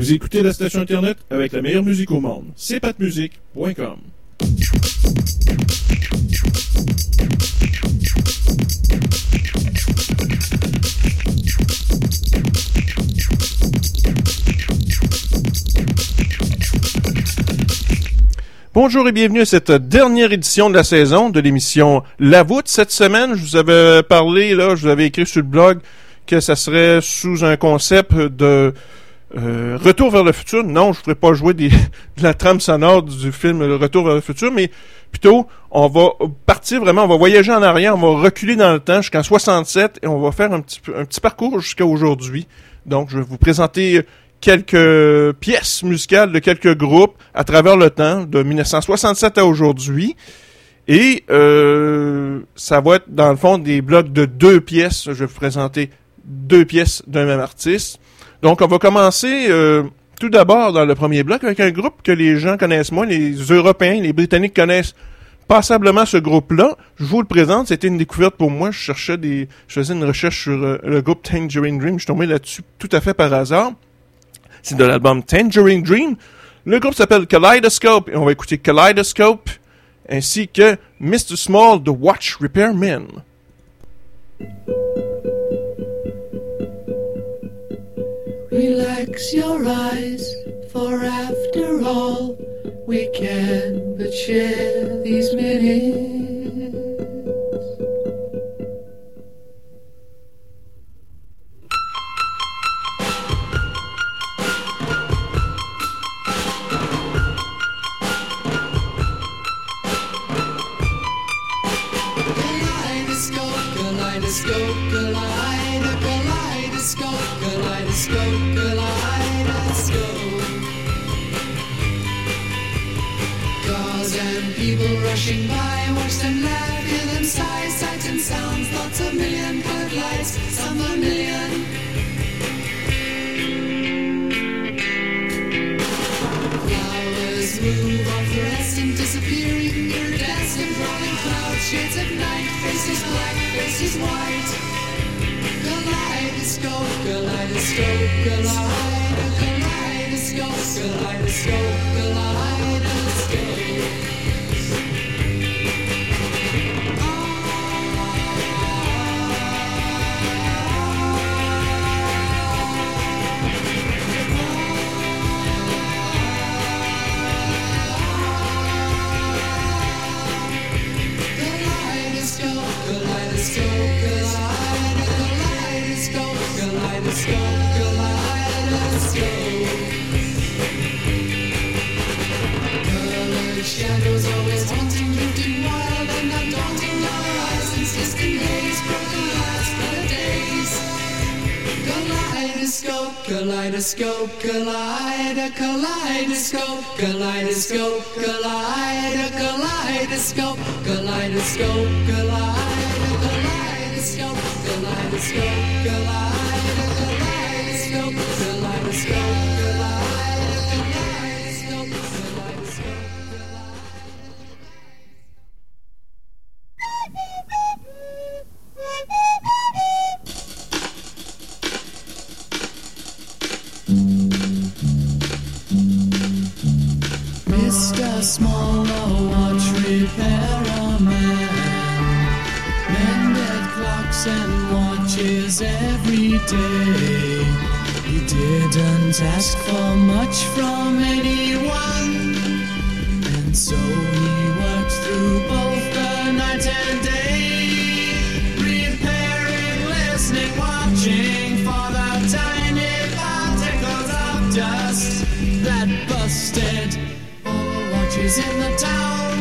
Vous écoutez la station internet avec la meilleure musique au monde. C'est. Bonjour et bienvenue à cette dernière édition de la saison de l'émission La Voûte. Cette semaine, je vous avais parlé, là, je vous avais écrit sur le blog que ça serait sous un concept de euh, Retour vers le futur. Non, je ne pas jouer des, de la trame sonore du film Retour vers le futur, mais plutôt, on va partir vraiment, on va voyager en arrière, on va reculer dans le temps jusqu'en 67 et on va faire un petit, un petit parcours jusqu'à aujourd'hui. Donc, je vais vous présenter quelques pièces musicales de quelques groupes à travers le temps, de 1967 à aujourd'hui. Et euh, ça va être dans le fond des blocs de deux pièces. Je vais vous présenter deux pièces d'un même artiste. Donc on va commencer euh, tout d'abord dans le premier bloc avec un groupe que les gens connaissent moins, les Européens, les Britanniques connaissent passablement ce groupe-là. Je vous le présente, c'était une découverte pour moi. Je cherchais des, je faisais une recherche sur euh, le groupe Tangerine Dream. Je suis tombé là-dessus tout à fait par hasard. C'est de l'album Tangerine Dream. Le groupe s'appelle Kaleidoscope et on va écouter Kaleidoscope ainsi que Mr. Small, The Watch Repairman. Relax your eyes, for after all, we can but share these minutes. Kaleidoscope, kaleidoscope, kaleidoscope, people rushing by, watch them laugh, hear them sigh, sights and sounds, thoughts of million colored lights, some vermilion. Flowers move on fluorescent, disappearing, iridescent, rolling clouds, shades of night, faces black, faces white. Kaleidoscope, kaleidoscope, kaleido, kaleidoscope, kaleidoscope, kaleidoscope. Kaleidoscope, kaleidoscope, kaleido, kaleidoscope, kaleidoscope, kaleido, kaleidoscope, kaleidoscope, kaleido, kaleidoscope, kaleidoscope, kaleido, kaleidoscope, kaleidoscope, Mr. Small, a watch repairman, mended clocks and watches every day. He didn't ask for much from anyone, and so he worked through both the night and day, the in the town.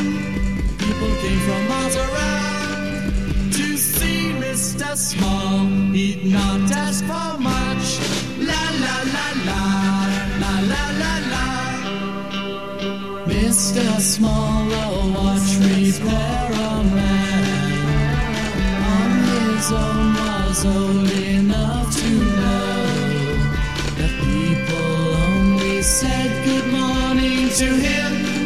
People came from miles around to see Mr. Small. He'd not ask for much. La la la la, la la la la. Mr. Small, a watch repairman, on his own was old enough to know that people only said good morning to him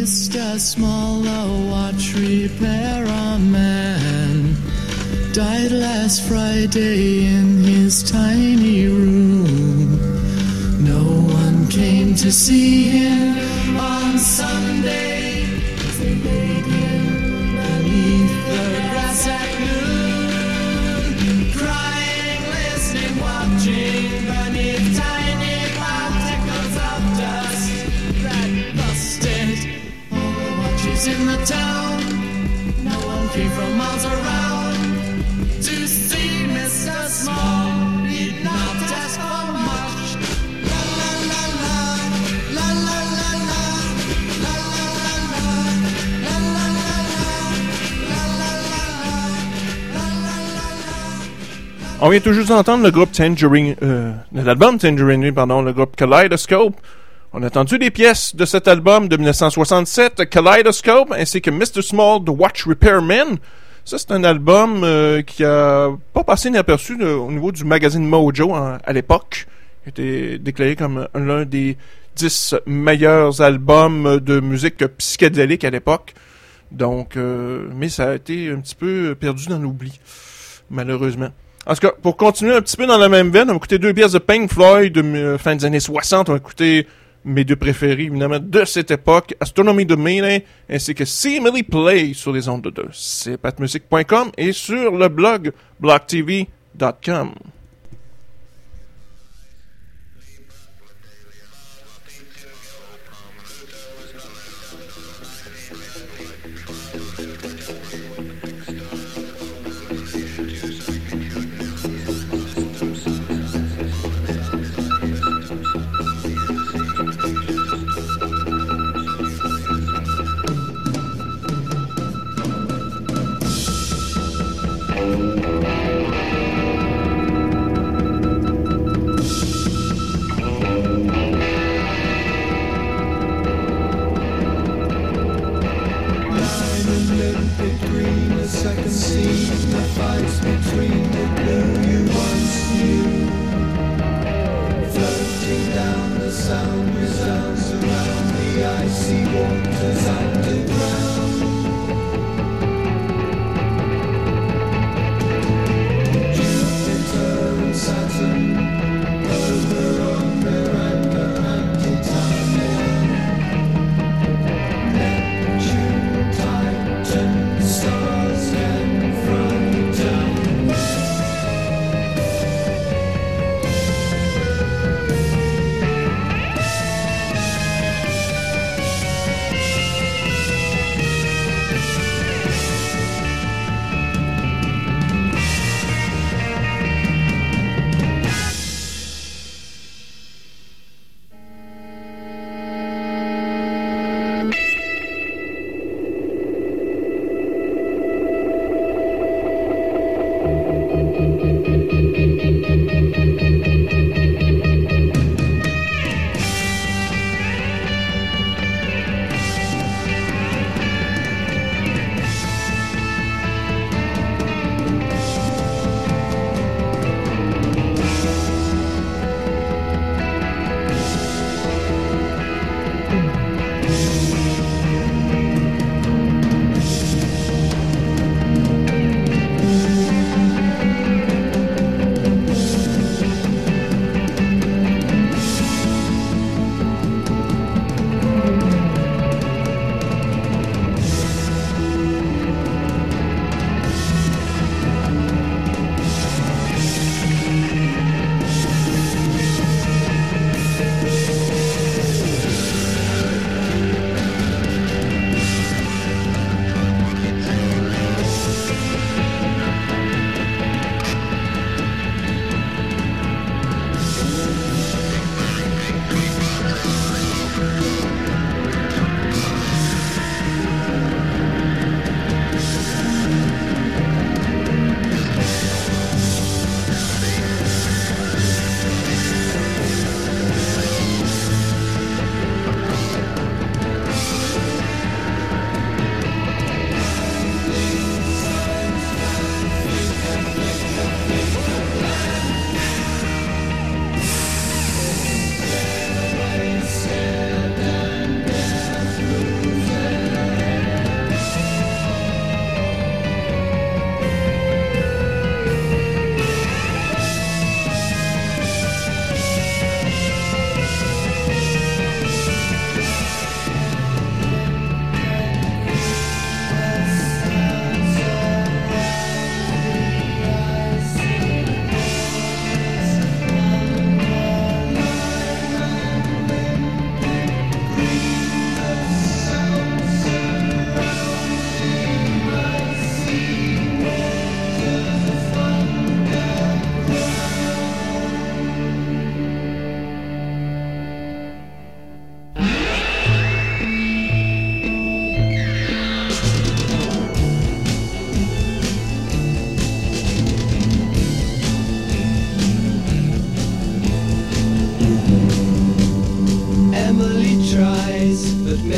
Mr. a Watch Repair died last Friday in his tiny room. No one came to see him on On vient tout juste d'entendre le groupe Tangerine, euh, l'album Tangerine, pardon, le groupe Kaleidoscope. On a entendu des pièces de cet album de 1967, Kaleidoscope, ainsi que Mr. Small, The Watch Repairman. Ça, c'est un album euh, qui a pas passé inaperçu euh, au niveau du magazine Mojo à l'époque. Il été déclaré comme l'un des 10 meilleurs albums de musique psychédélique à l'époque. Donc, euh, mais ça a été un petit peu perdu dans l'oubli, malheureusement. En tout cas, pour continuer un petit peu dans la même veine, on va écouter deux pièces de Pink Floyd de euh, fin des années 60. On va écouter mes deux préférés, évidemment, de cette époque, Astronomy de ainsi que See Emily Play sur les ondes de C'est patmusique.com et sur le blog blocktv.com.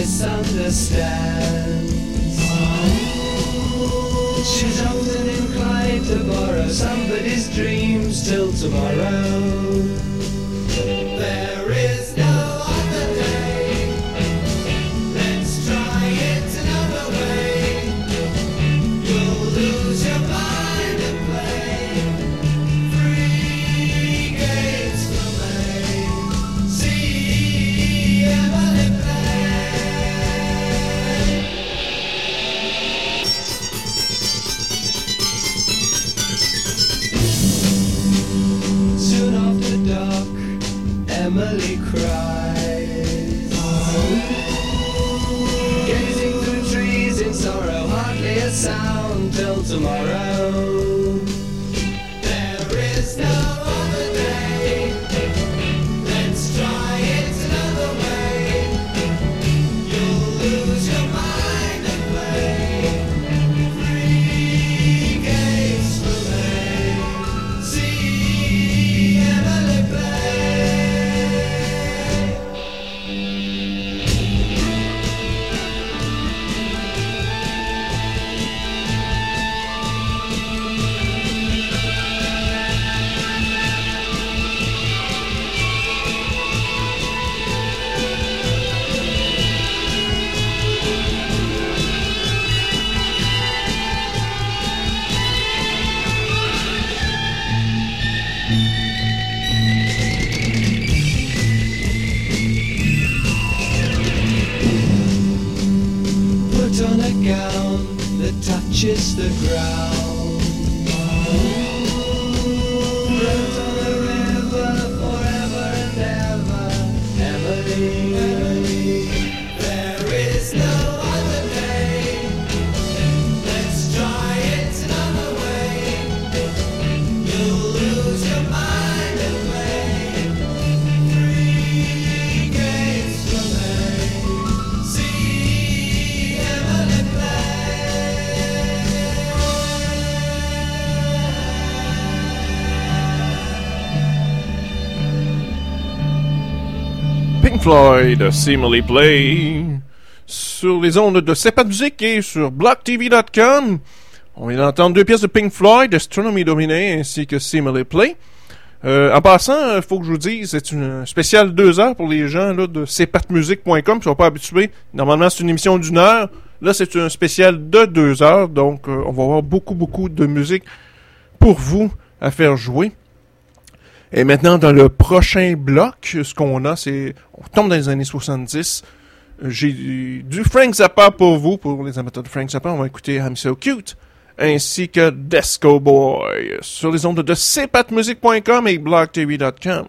misunderstands. She's often inclined to borrow somebody's dreams till tomorrow. Simile Play, sur les ondes de de musique et sur blocktv.com. On vient d'entendre deux pièces de Pink Floyd, Astronomy Dominée ainsi que Simile Play. Euh, en passant, il faut que je vous dise, c'est une spéciale deux heures pour les gens là, de cpatmusique.com qui sont pas habitués. Normalement, c'est une émission d'une heure. Là, c'est un spécial de deux heures, donc euh, on va avoir beaucoup, beaucoup de musique pour vous à faire jouer. Et maintenant, dans le prochain bloc, ce qu'on a, c'est... On tombe dans les années 70. Euh, J'ai du Frank Zappa pour vous, pour les amateurs de Frank Zappa. On va écouter I'm So Cute, ainsi que Disco Boy, sur les ondes de cpatmusique.com et blogtv.com.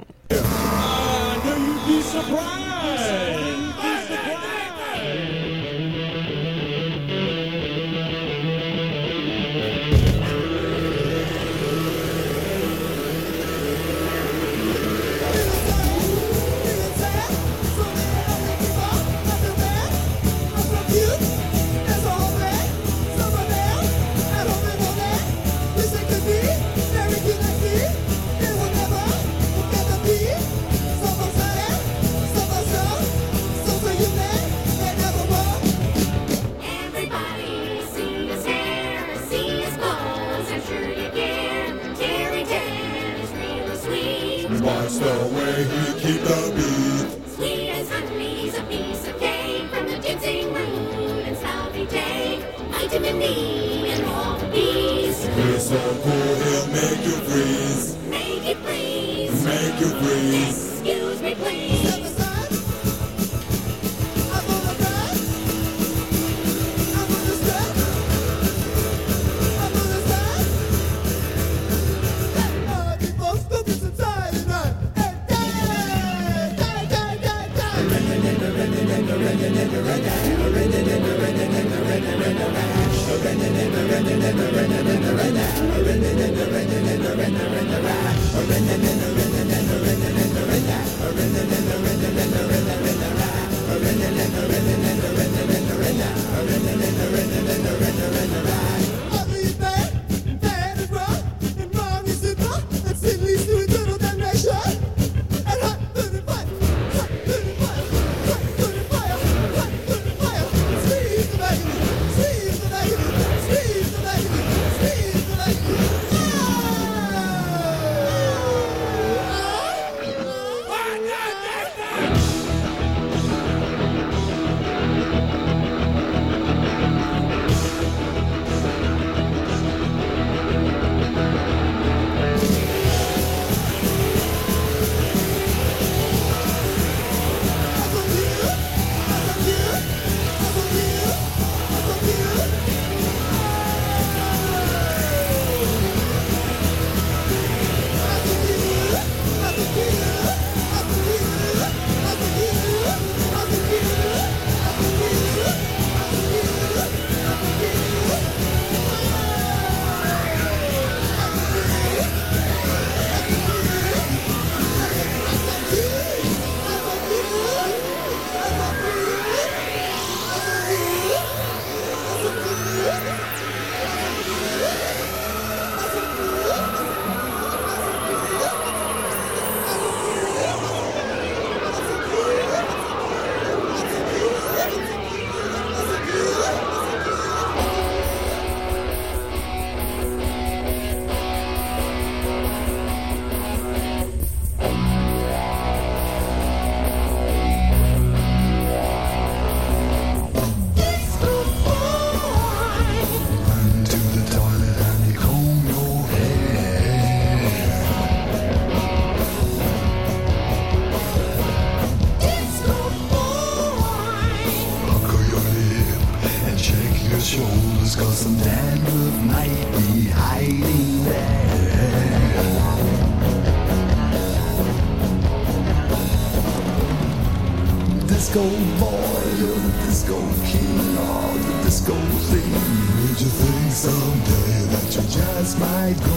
so cool, he'll make you freeze. Make it please. Make you freeze. It's my. go.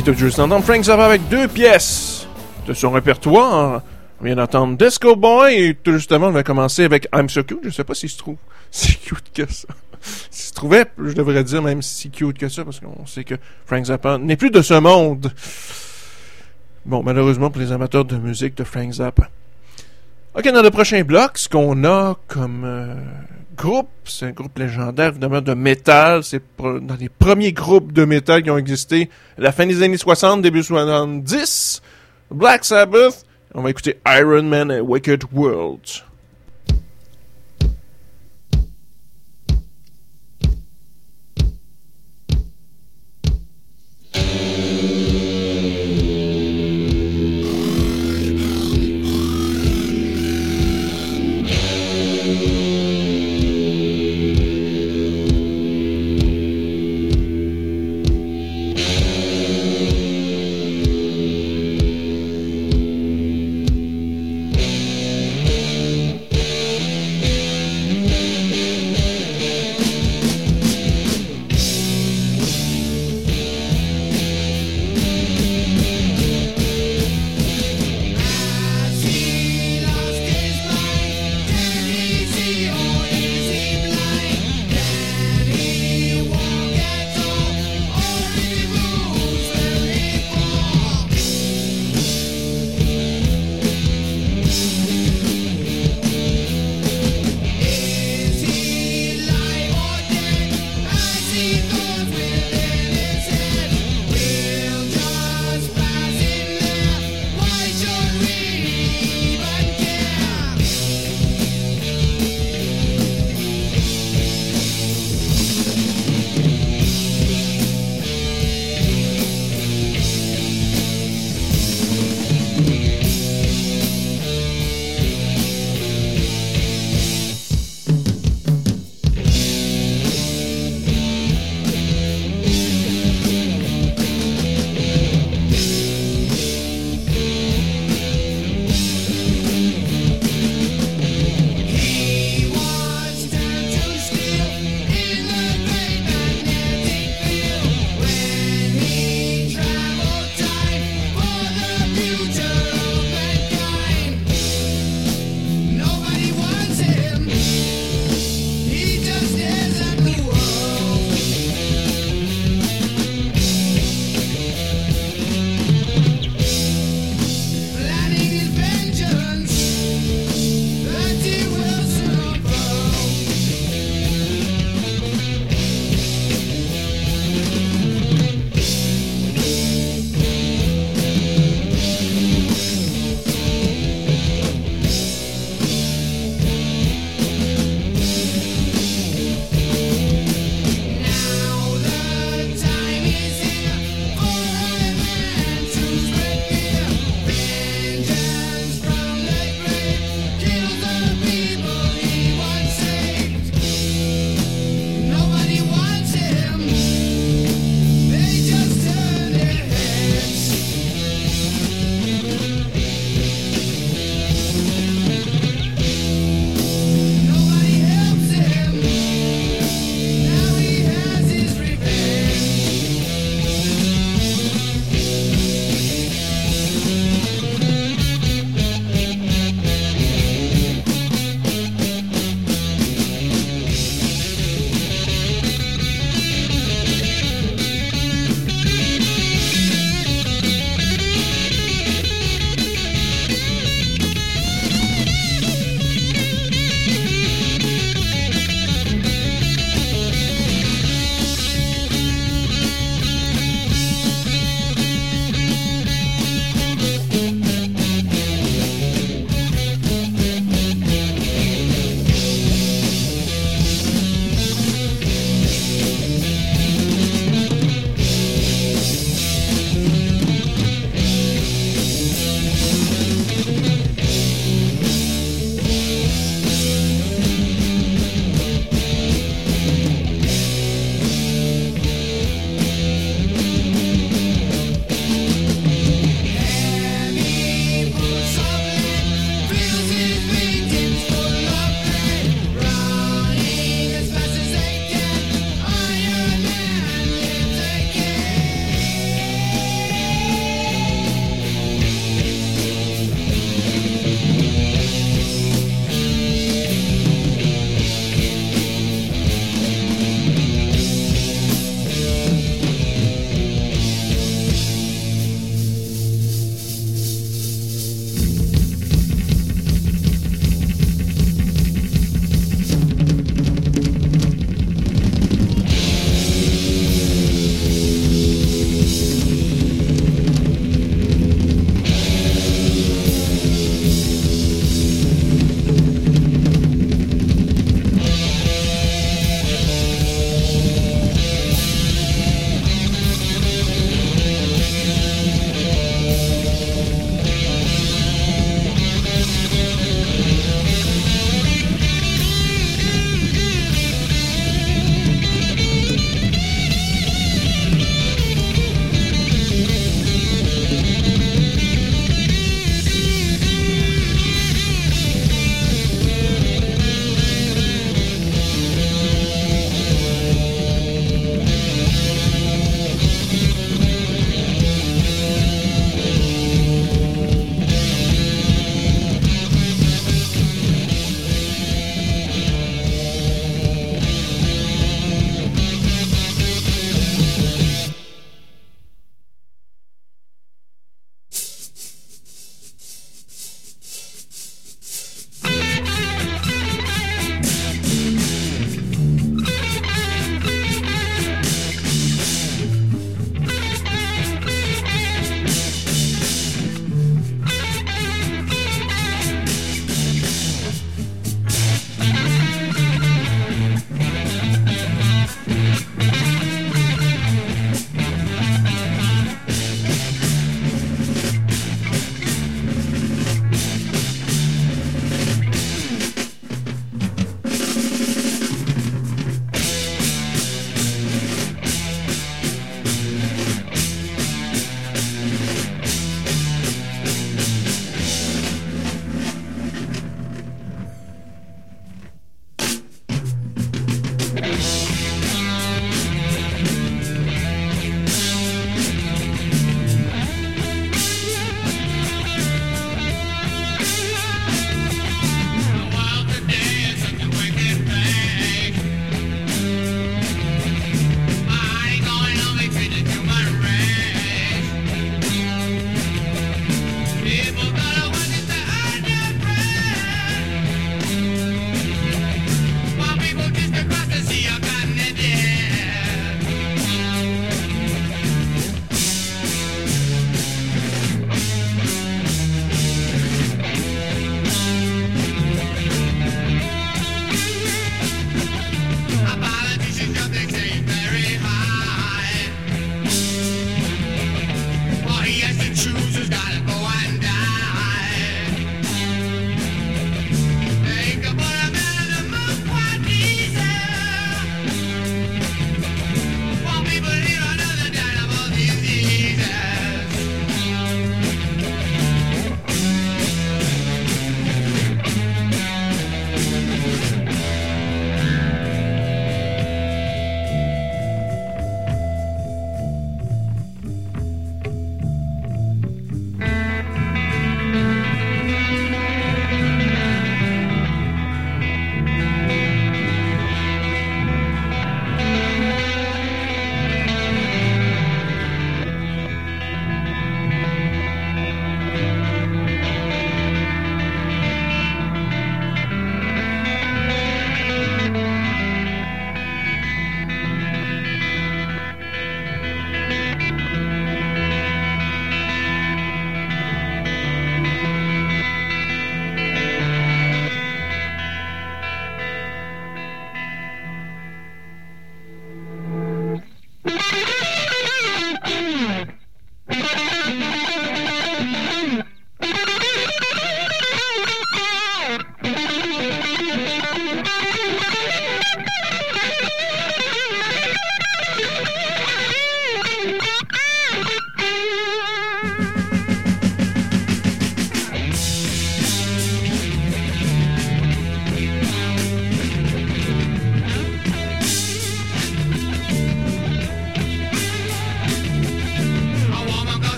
et tout juste d'entendre Frank Zappa avec deux pièces de son répertoire. On vient d'entendre Disco Boy et tout justement, on va commencer avec I'm So Cute. Je sais pas si se trouve si cute que ça. Si se trouvait, je devrais dire même si cute que ça parce qu'on sait que Frank Zappa n'est plus de ce monde. Bon, malheureusement pour les amateurs de musique de Frank Zappa. Ok, dans le prochain bloc, ce qu'on a comme... Euh, groupe, c'est un groupe légendaire évidemment de métal, c'est dans les premiers groupes de métal qui ont existé à la fin des années 60, début 70, Black Sabbath, on va écouter Iron Man et Wicked World.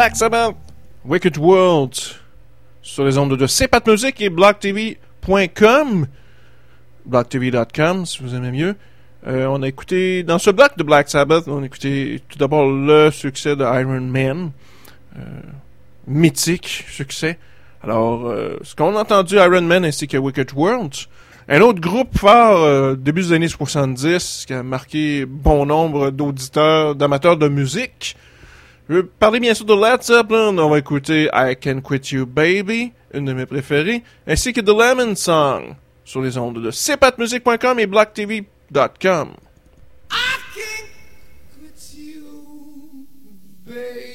Black Sabbath, Wicked World, sur les ondes de CPAT Music et blocktv.com, blocktv.com si vous aimez mieux. Euh, on a écouté, dans ce bloc de Black Sabbath, on a écouté tout d'abord le succès de Iron Man, euh, mythique succès. Alors, euh, ce qu'on a entendu Iron Man ainsi que Wicked World, un autre groupe fort début des années 70 qui a marqué bon nombre d'auditeurs, d'amateurs de musique. Je veux parler bien sûr de Led Zeppelin, on va écouter I Can Quit You Baby, une de mes préférées, ainsi que The Lemon Song sur les ondes de cpatmusic.com et blocktv.com. I can't quit you, babe.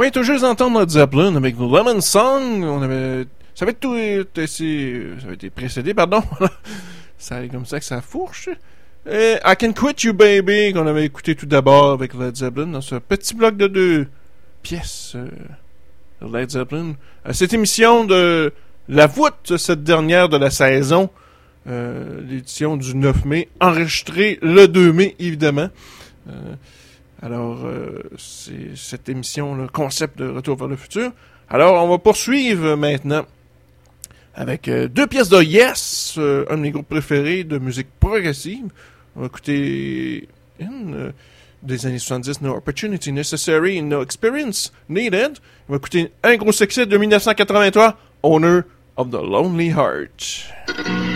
On vient tout juste d'entendre Zeppelin avec le Lemon Song. On avait, ça avait tout été, ça avait été précédé, pardon. ça comme ça que ça fourche. I Can Quit You Baby qu'on avait écouté tout d'abord avec Led Zeppelin dans ce petit bloc de deux pièces euh, de Led Zeppelin. Euh, cette émission de la voûte, cette dernière de la saison, euh, l'édition du 9 mai, enregistrée le 2 mai évidemment. Euh, alors, euh, c'est cette émission, le concept de Retour vers le futur. Alors, on va poursuivre maintenant avec euh, deux pièces de Yes, euh, un de mes groupes préférés de musique progressive. On va écouter une des années 70, No Opportunity Necessary, No Experience Needed. On va écouter un gros succès de 1983, Owner of the Lonely Heart.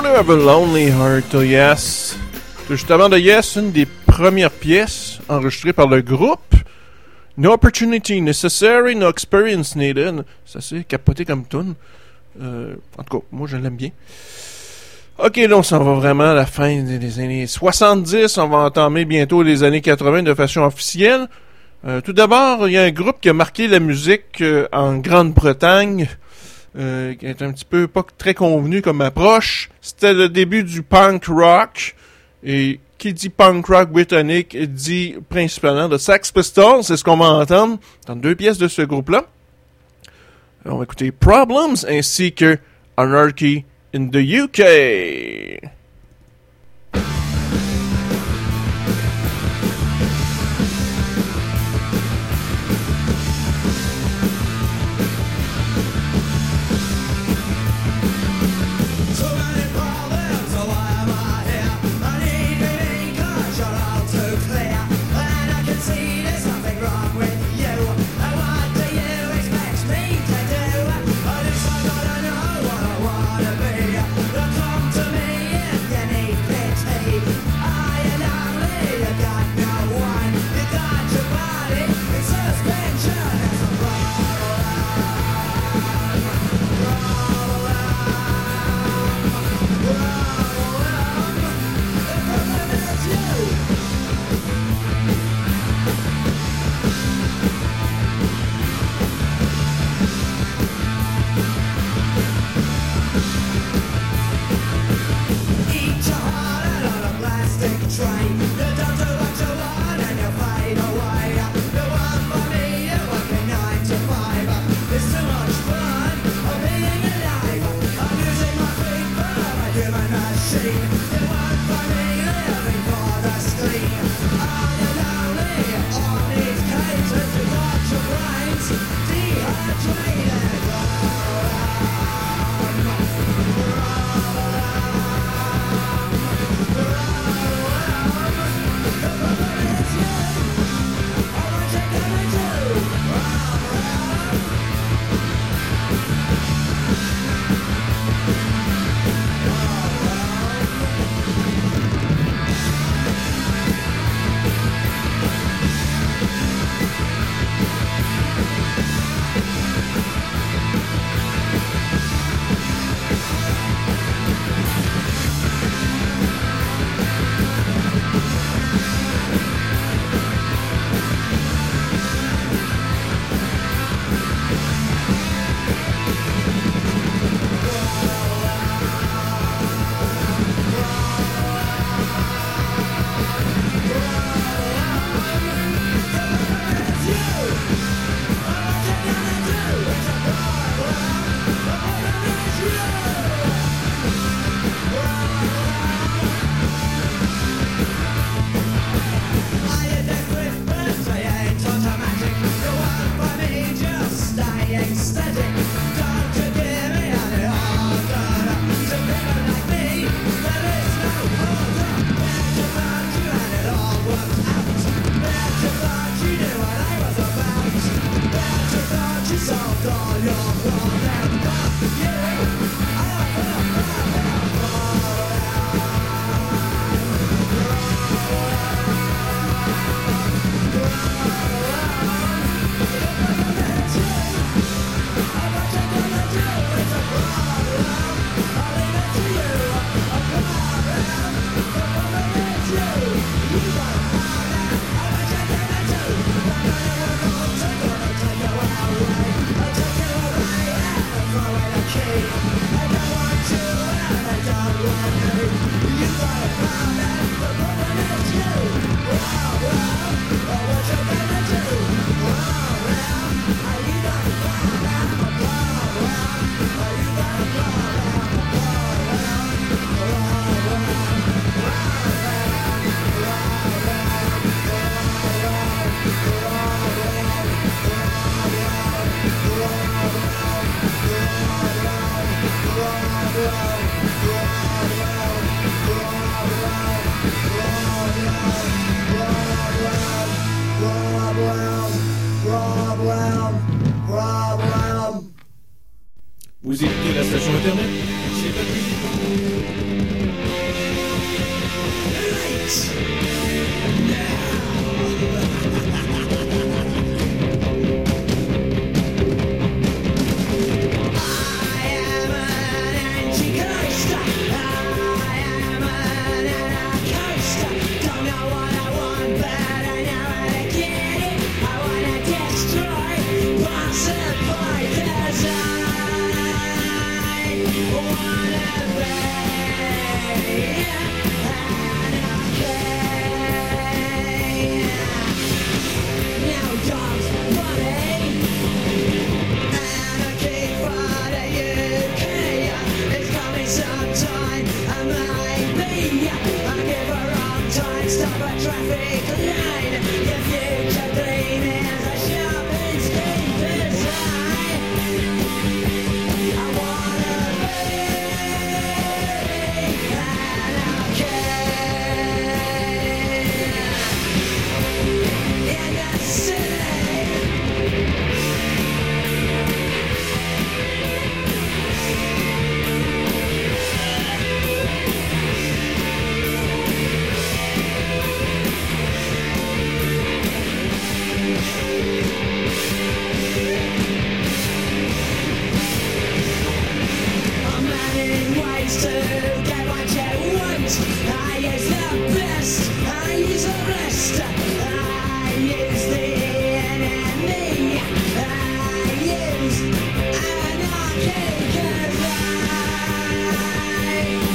Owner of a Lonely Heart, oh yes? Justement de Yes, une des premières pièces enregistrées par le groupe. No opportunity necessary, no experience needed. Ça c'est capoté comme tune. Euh, en tout cas, moi je l'aime bien. Ok, là on s'en va vraiment à la fin des, des années 70. On va entamer bientôt les années 80 de façon officielle. Euh, tout d'abord, il y a un groupe qui a marqué la musique euh, en Grande-Bretagne, euh, qui est un petit peu pas très convenu comme approche. C'était le début du punk rock. Et qui dit punk rock britannique dit principalement de Sex Pistols. C'est ce qu'on va entendre dans deux pièces de ce groupe-là. On va écouter Problems ainsi que Anarchy in the UK.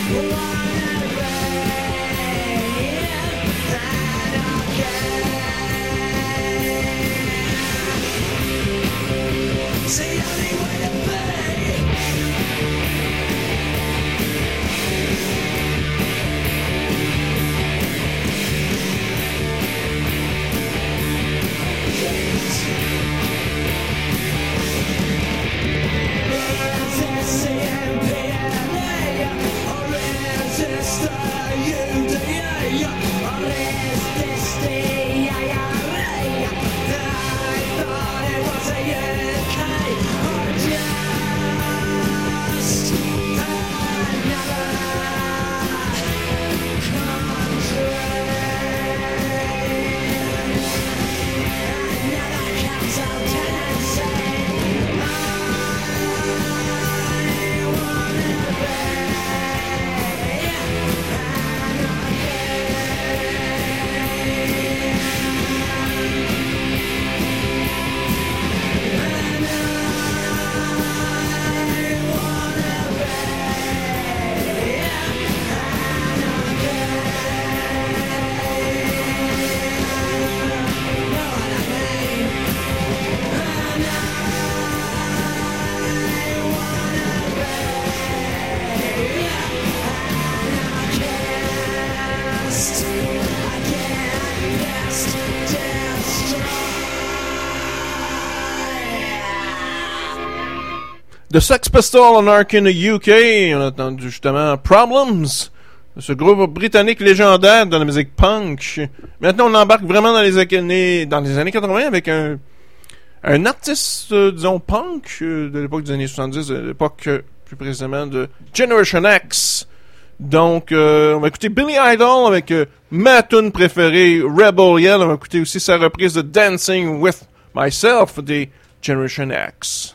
Yeah. The Sex Pistols Anarch in the UK. On a entendu justement Problems. Ce groupe britannique légendaire de la musique punk. Maintenant, on embarque vraiment dans les années, dans les années 80 avec un, artiste, euh, disons, punk euh, de l'époque des années 70, de l'époque euh, plus précisément de Generation X. Donc, on va écouter Billy Idol avec ma tune préférée, Rebel Yell. On va écouter aussi sa reprise de Dancing with Myself des Generation X.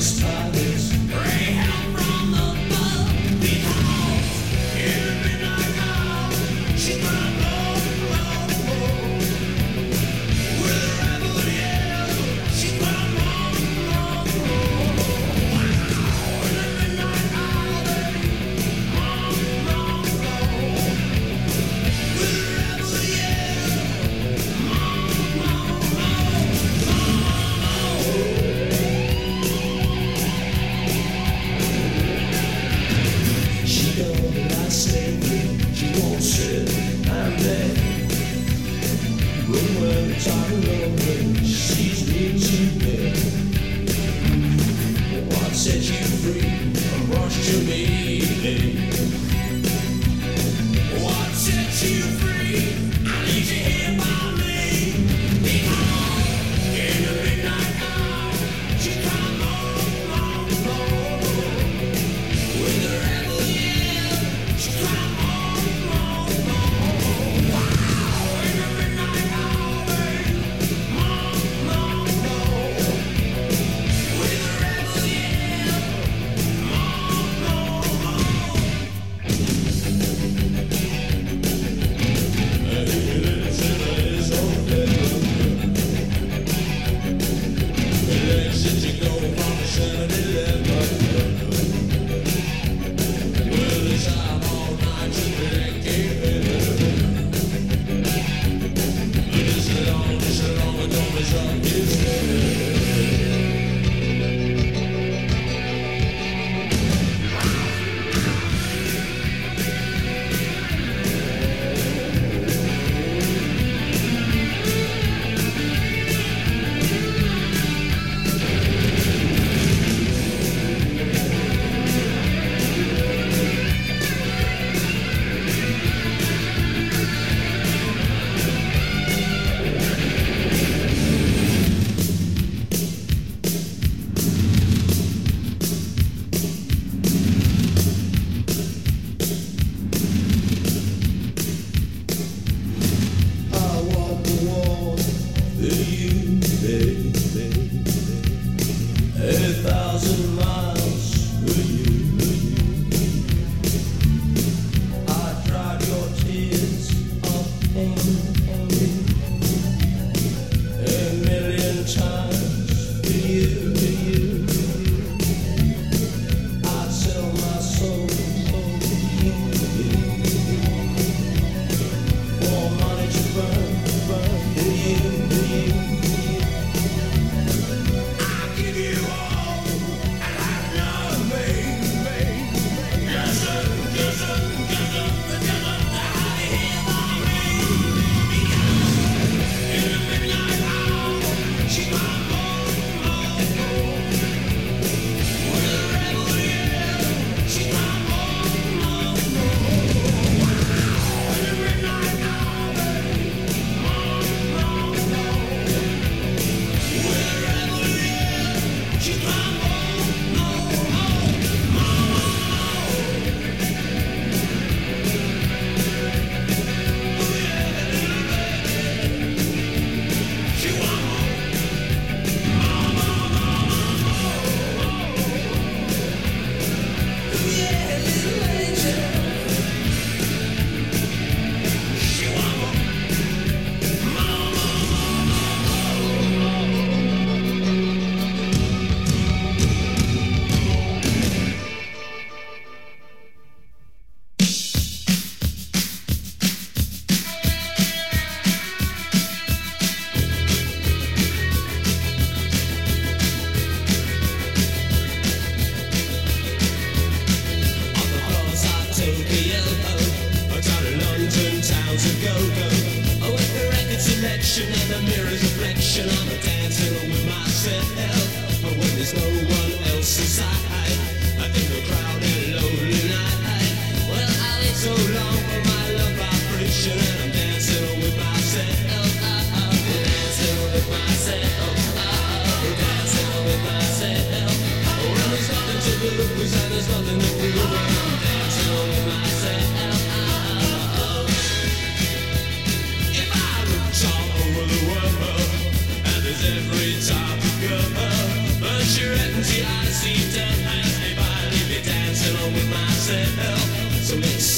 Spotted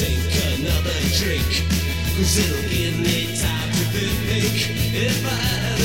sink another drink. Cause it'll be a time to think if I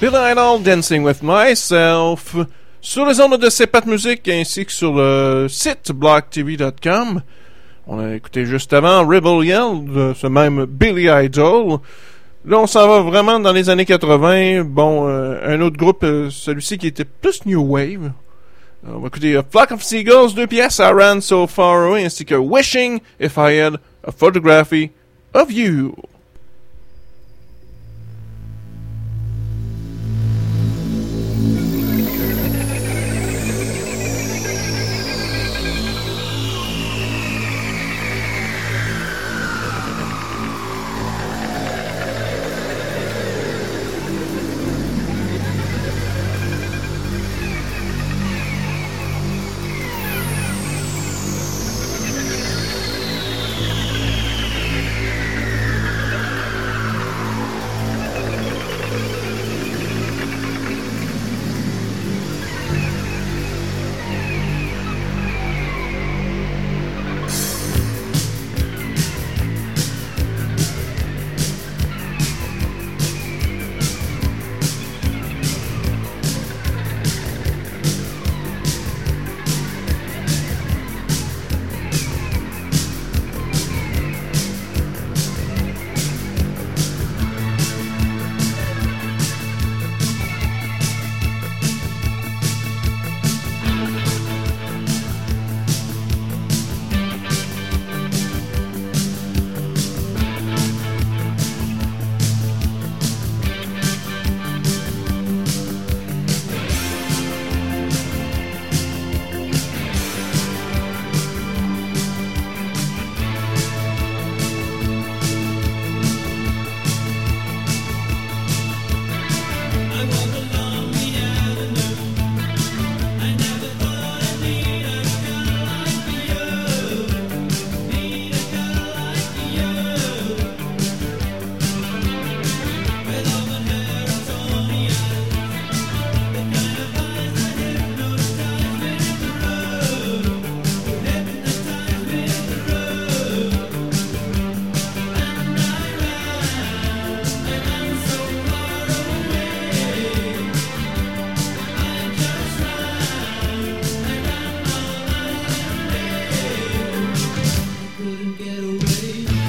Bill Idol, Dancing with Myself, sur les ondes de Sepat Musique ainsi que sur le site blocktv.com. On a écouté juste avant Rebel Yell, de ce même Billy Idol. Là, on s'en va vraiment dans les années 80. Bon, euh, un autre groupe, euh, celui-ci qui était plus New Wave. Euh, On va écouter A Flock of Seagulls, deux pièces, I Ran So Far Away, ainsi que Wishing If I Had a Photography of You. Baby.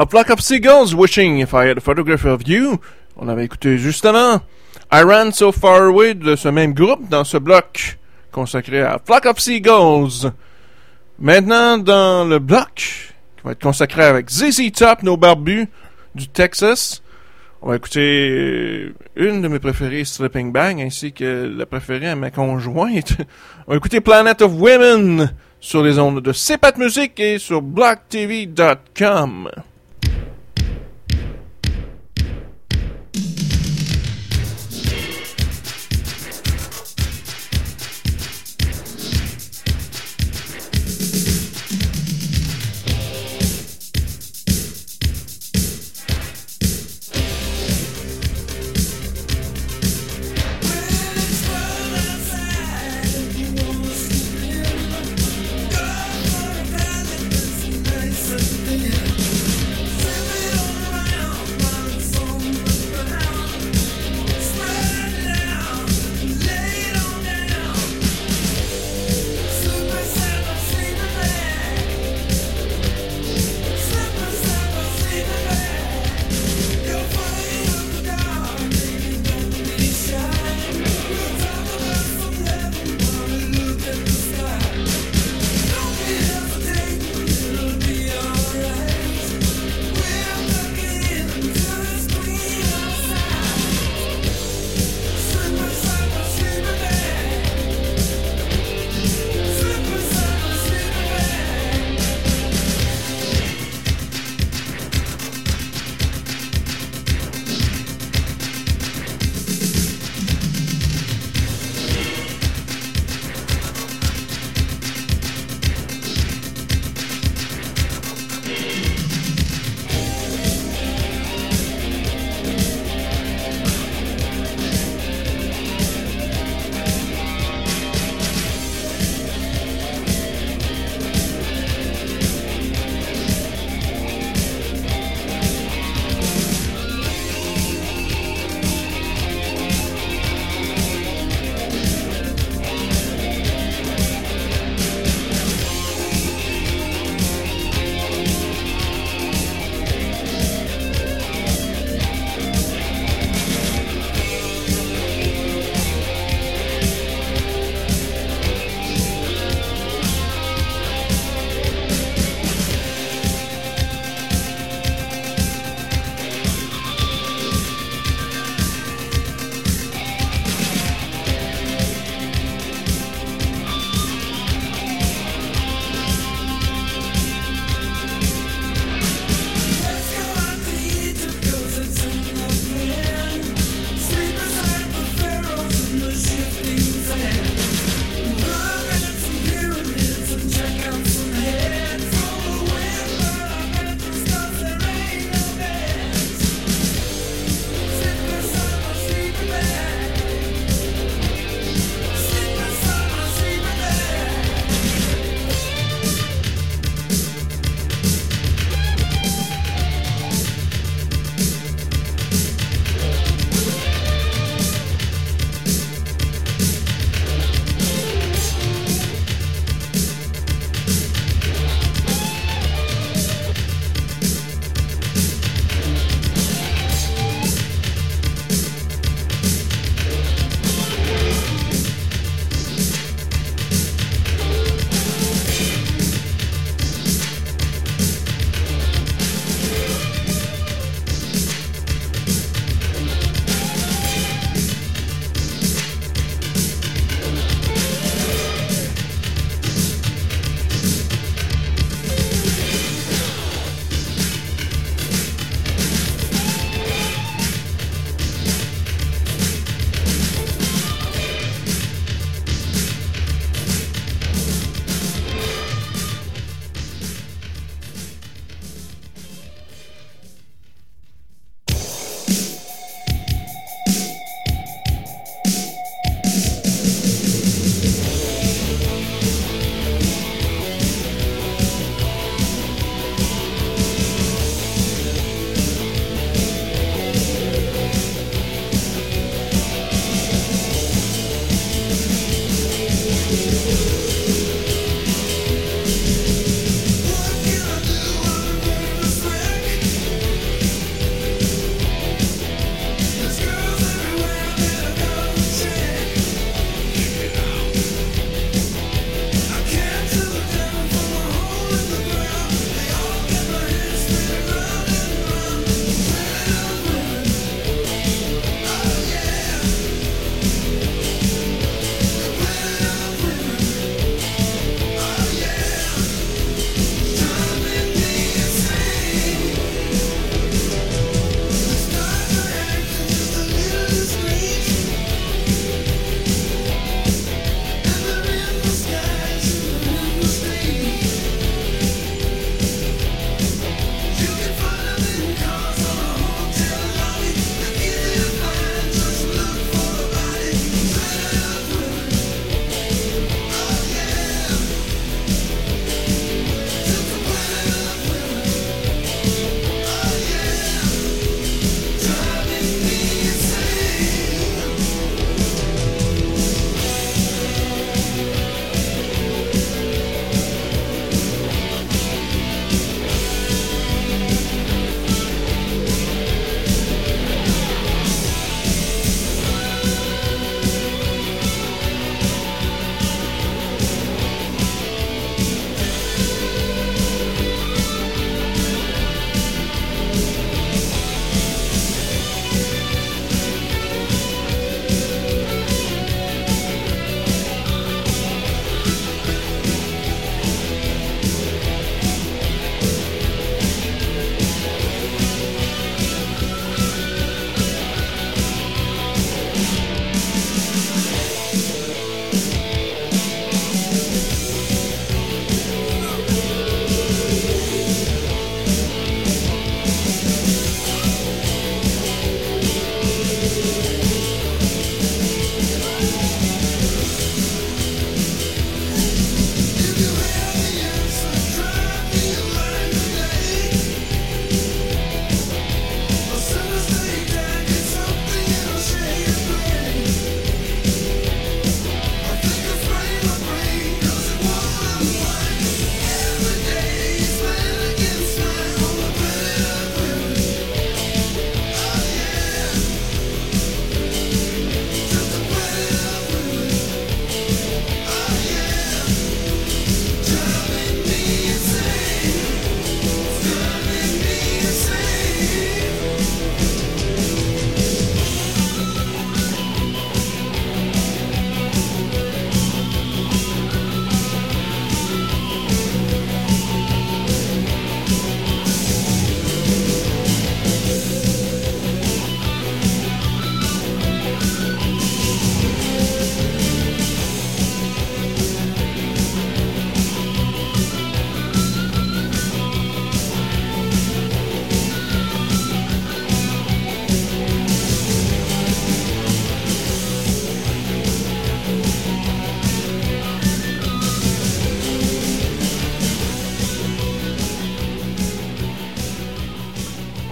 A Flock of Seagulls Wishing If I Had a Photograph of You. On avait écouté justement I Ran So Far Away de ce même groupe dans ce bloc consacré à Flock of Seagulls. Maintenant, dans le bloc qui va être consacré avec ZZ Top, nos barbus du Texas, On va écouter euh, une de mes préférées, Stripping Bang, ainsi que la préférée à ma conjointe. On va écouter Planet of Women sur les ondes de CEPAT Music et sur blocktv.com.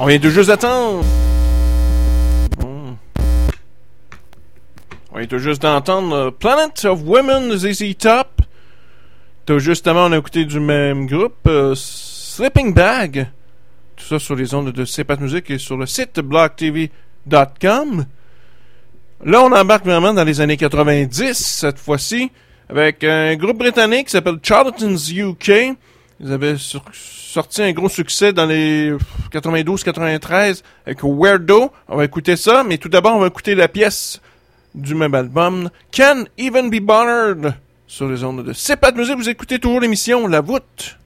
On vient tout juste d'attendre. On vient tout juste d'entendre Planet of Women ZZ Top. Tout justement, on a écouté du même groupe, euh, Sleeping Bag. Tout ça sur les ondes de CEPAT Music et sur le site blogtv.com. Là, on embarque vraiment dans les années 90, cette fois-ci, avec un groupe britannique qui s'appelle Charlatans UK. Ils avaient sorti un gros succès dans les 92-93 avec Weirdo. On va écouter ça, mais tout d'abord, on va écouter la pièce du même album, Can Even Be Bothered, sur les ondes de CEPAT Music. Vous écoutez toujours l'émission La Voûte.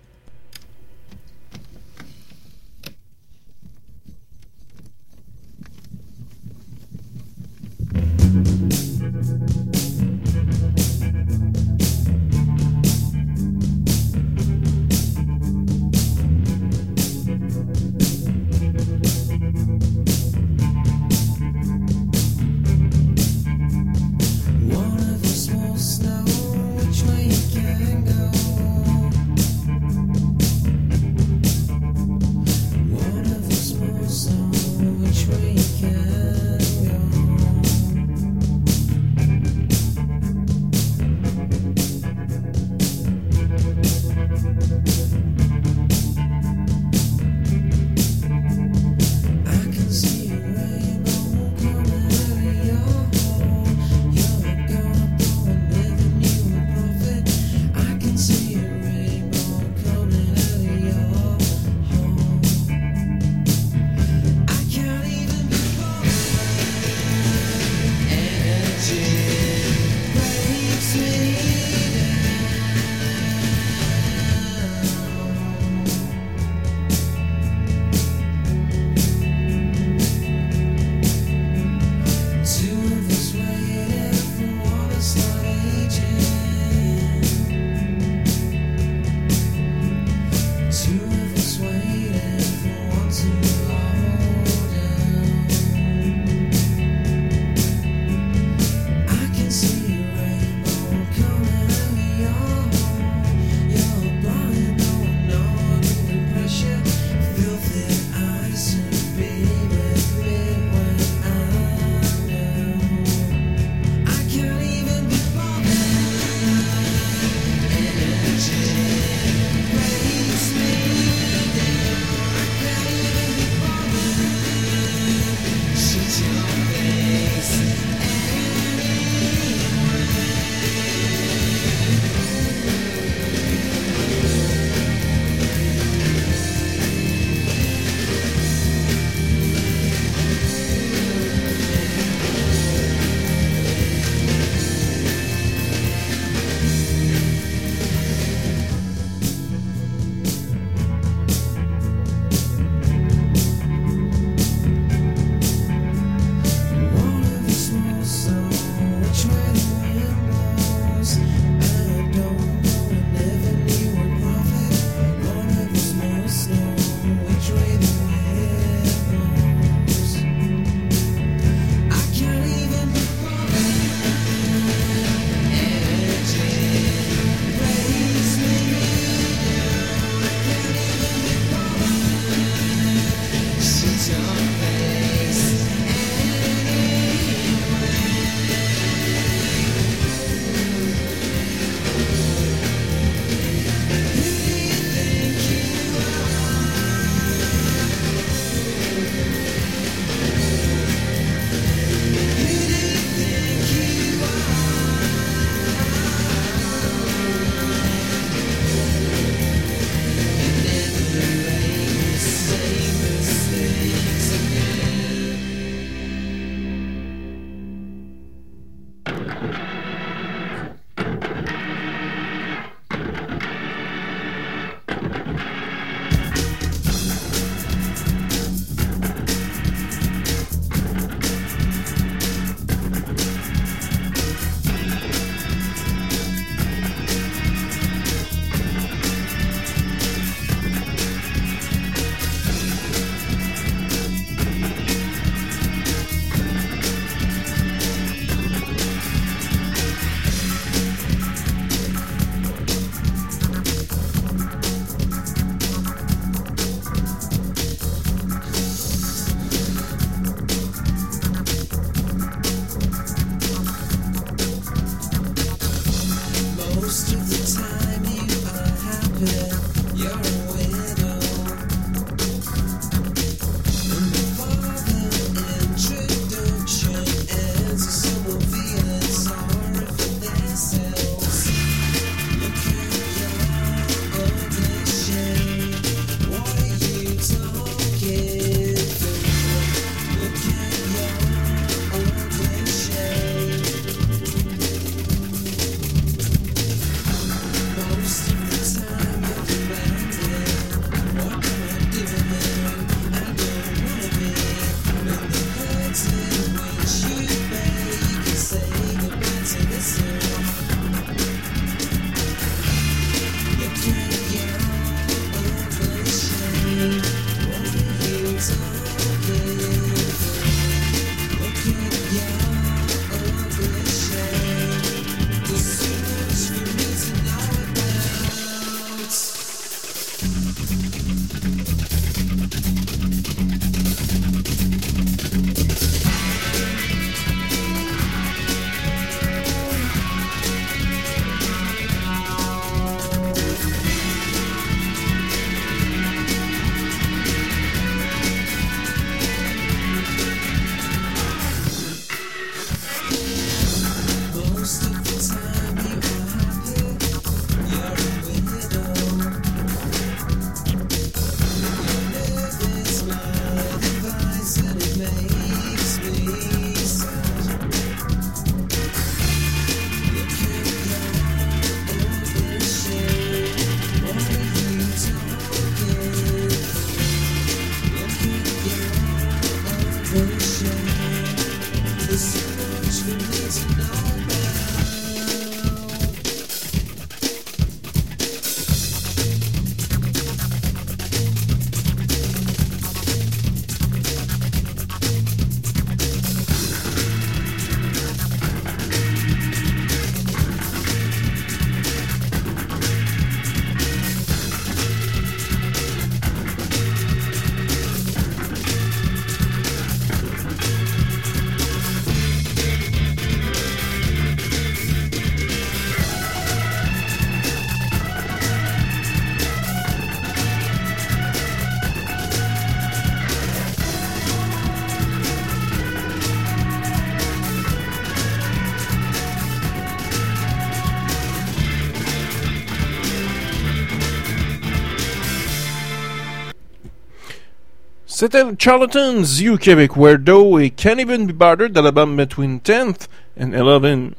C'était Charlatans, You Québec Weirdo et Can't Even Be Bothered d'Alabama Between 10th and 11th.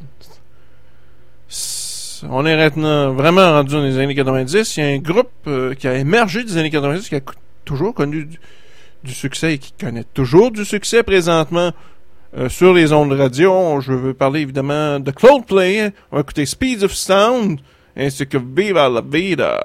On est maintenant vraiment rendu dans les années 90. Il y a un groupe euh, qui a émergé des années 90 qui a toujours connu du, succès et qui connaît toujours du succès présentement euh, sur les ondes radio. Je veux parler évidemment de Coldplay. Hein. On va écouter Speeds of Sound ainsi que Viva la Vida.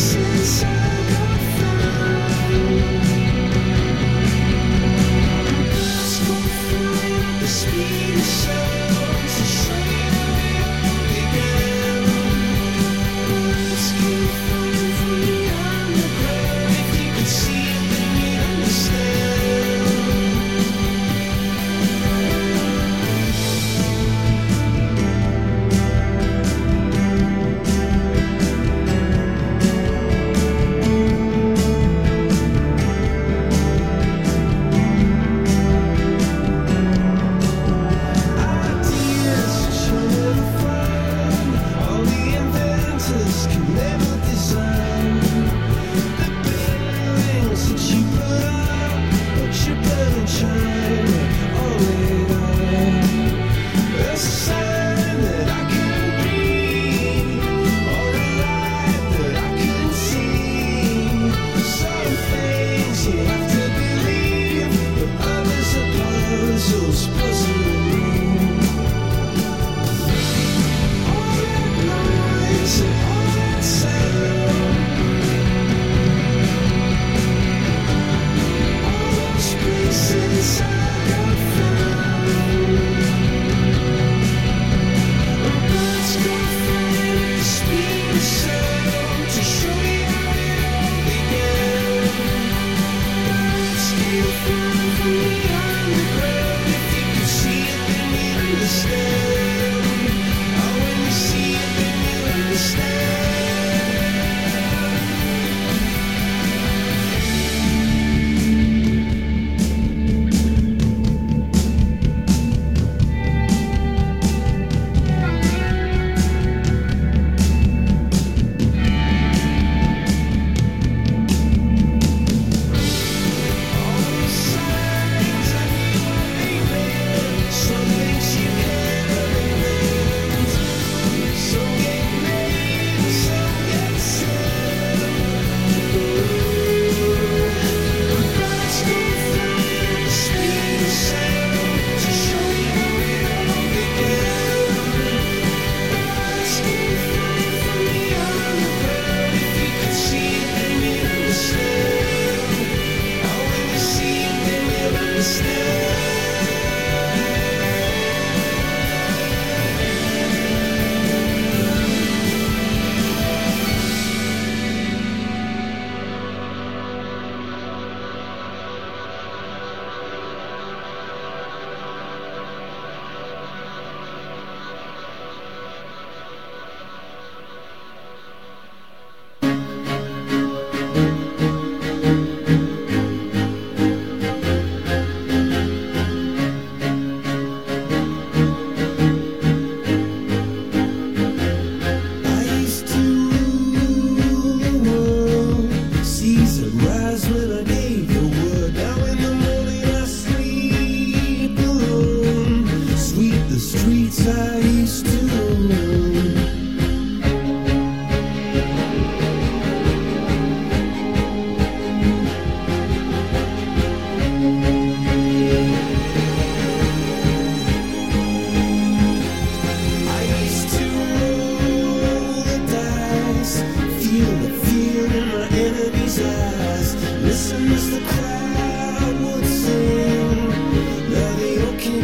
faces.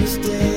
stay.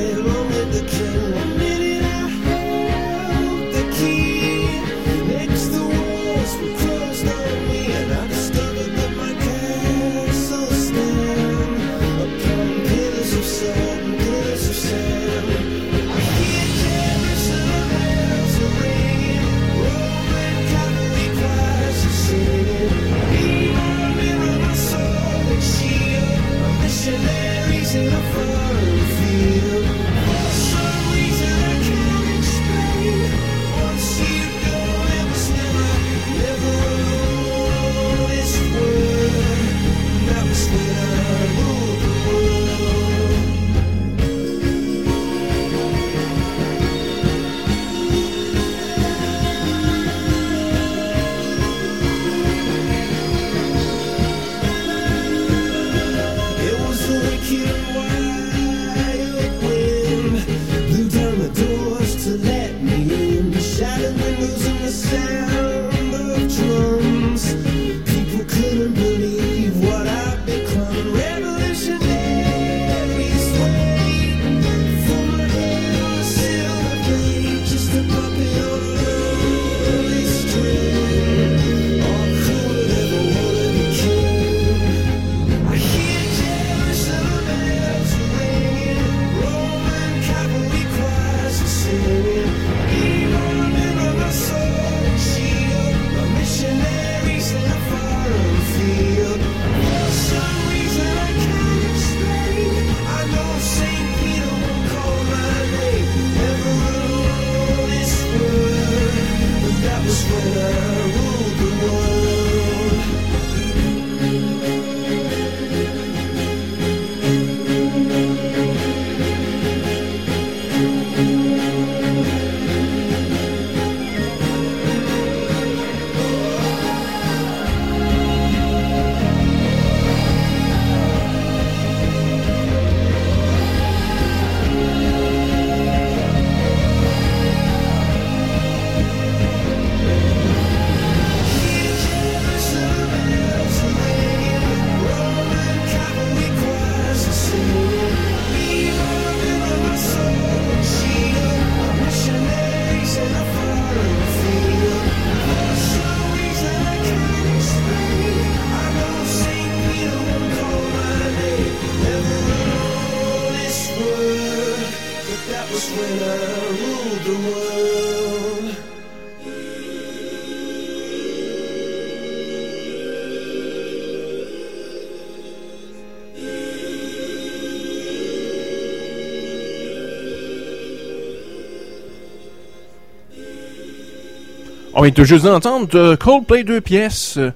On vient tout juste d'entendre de Coldplay deux pièces, euh,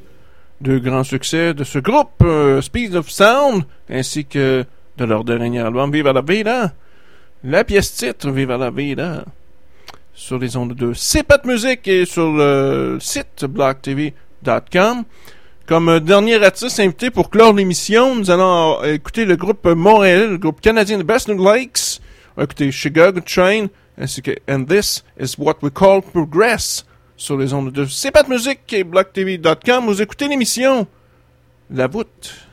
deux grands succès de ce groupe, euh, Speed of Sound, ainsi que de leur dernier album Viva la Vida. La pièce titre Viva la Vida sur les ondes de CPAT Musique et sur le site blocktv.com. Comme euh, dernier artiste invité pour clore l'émission, nous allons euh, écouter le groupe Montréal, le groupe canadien de Best Lakes. On écouter Chicago Train, ainsi que And This is What We Call Progress sur les ondes de CPAT Musique et blocktv.com. Vous écoutez l'émission La voûte.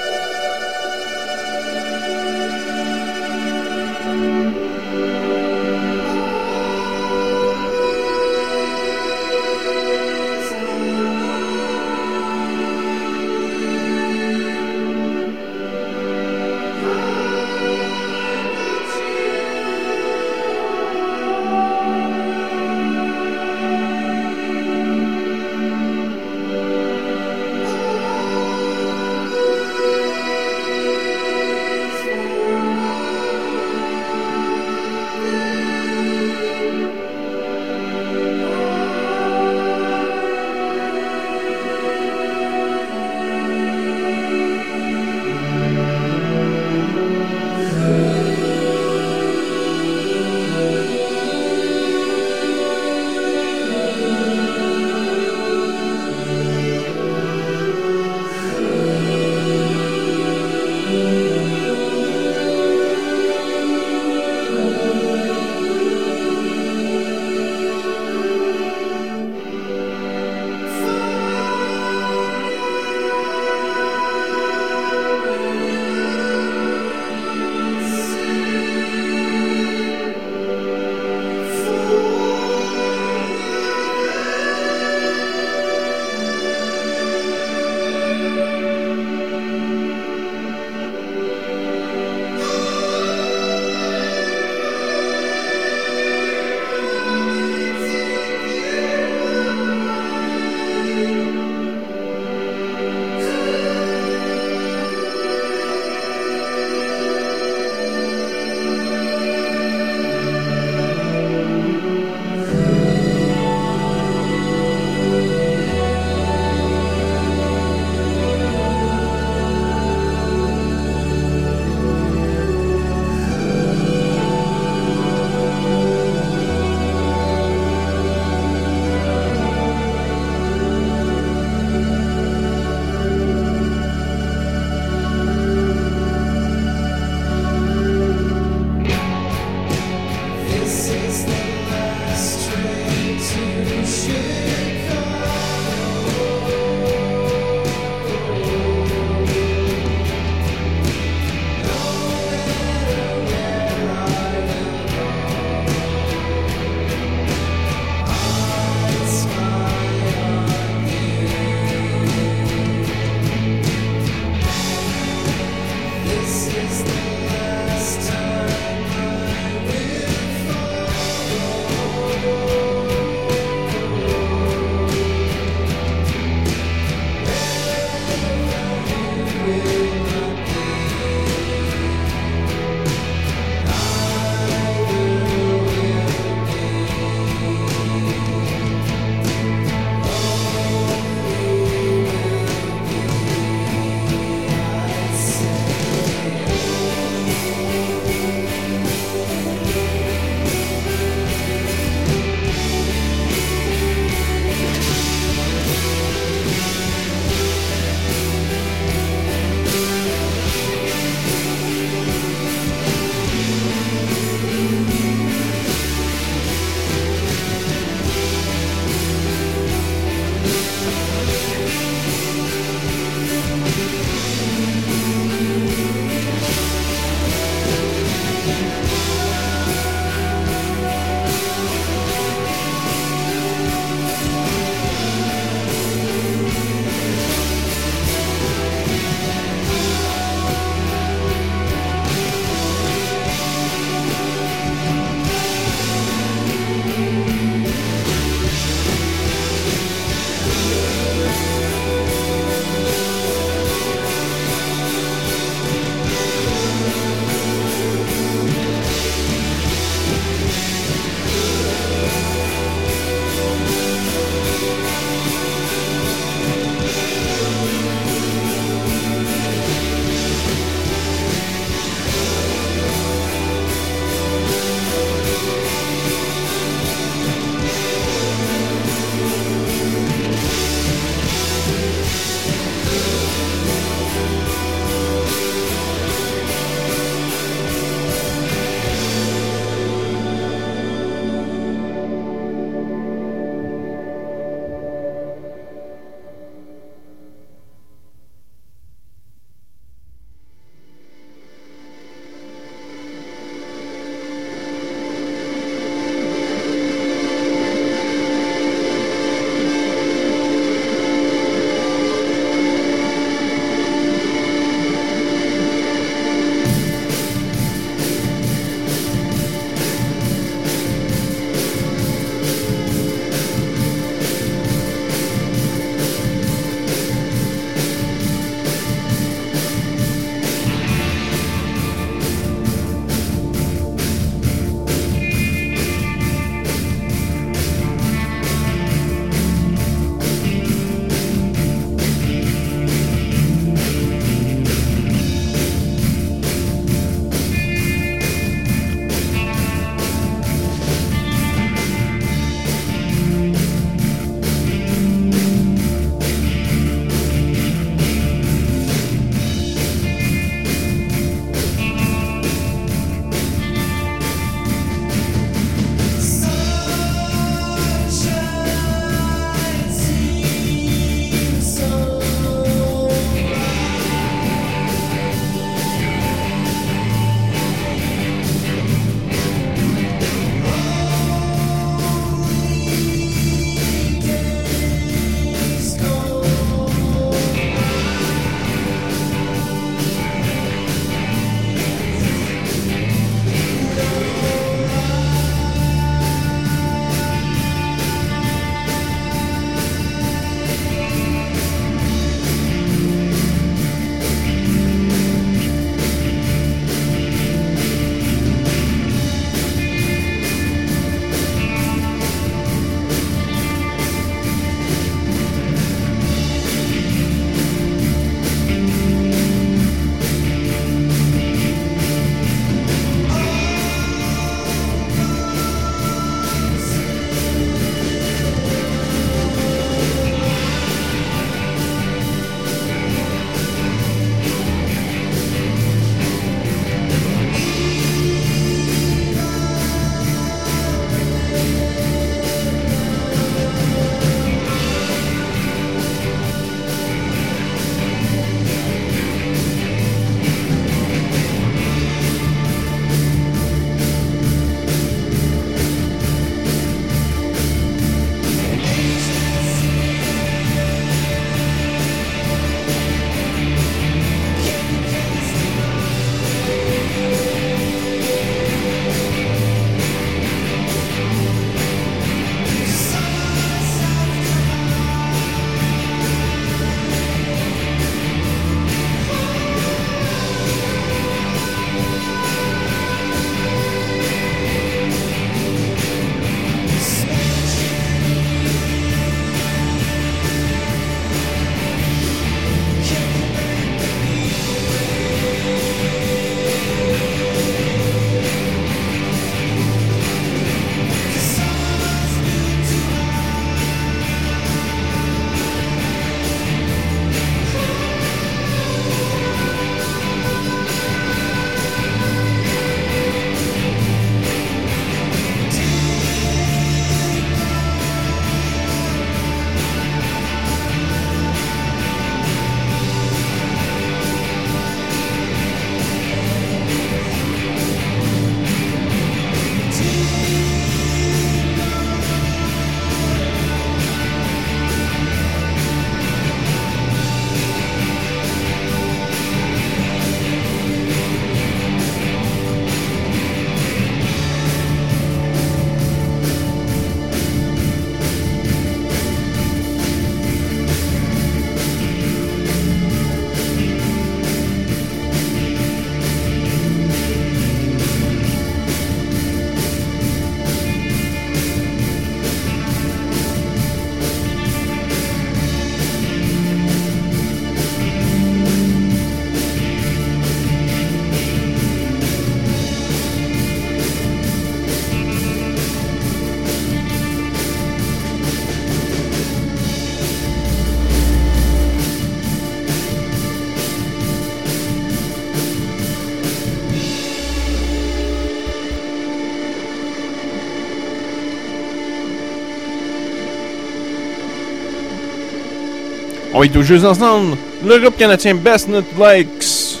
Est toujours ensemble. Le groupe canadien Best Not Likes.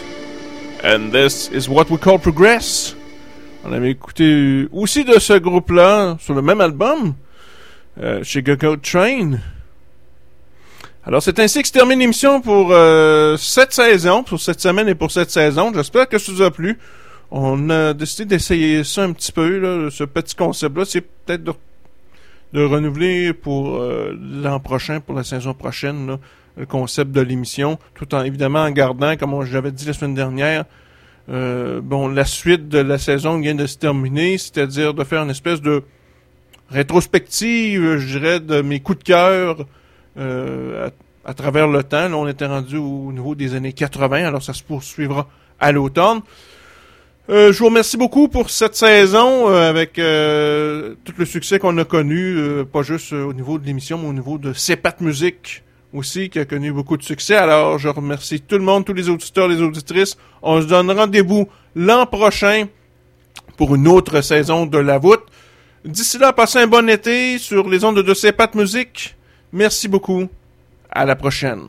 And this is what we call progress. On avait écouté aussi de ce groupe-là sur le même album, euh, chez Go Train. Alors c'est ainsi que se termine l'émission pour euh, cette saison, pour cette semaine et pour cette saison. J'espère que ça vous a plu. On a décidé d'essayer ça un petit peu, là, ce petit concept-là. C'est peut-être de, de renouveler pour euh, l'an prochain, pour la saison prochaine, là, le concept de l'émission, tout en évidemment en gardant, comme j'avais dit la semaine dernière, euh, bon, la suite de la saison vient de se terminer, c'est-à-dire de faire une espèce de rétrospective, je dirais, de mes coups de cœur euh, à, travers le temps. Là, on était rendu au niveau des années 80, alors ça se poursuivra à l'automne. Euh, je vous remercie beaucoup pour cette saison avec tout le succès qu'on a connu, pas juste au niveau de l'émission, mais au niveau de Cepat Musique aussi, qui a connu beaucoup de succès. Alors, je remercie tout le monde, tous les auditeurs, les auditrices. On se donne rendez-vous l'an prochain pour une autre saison de La Voûte. D'ici là, passez un bon été sur les ondes de Cepat Musique. Merci beaucoup. À la prochaine.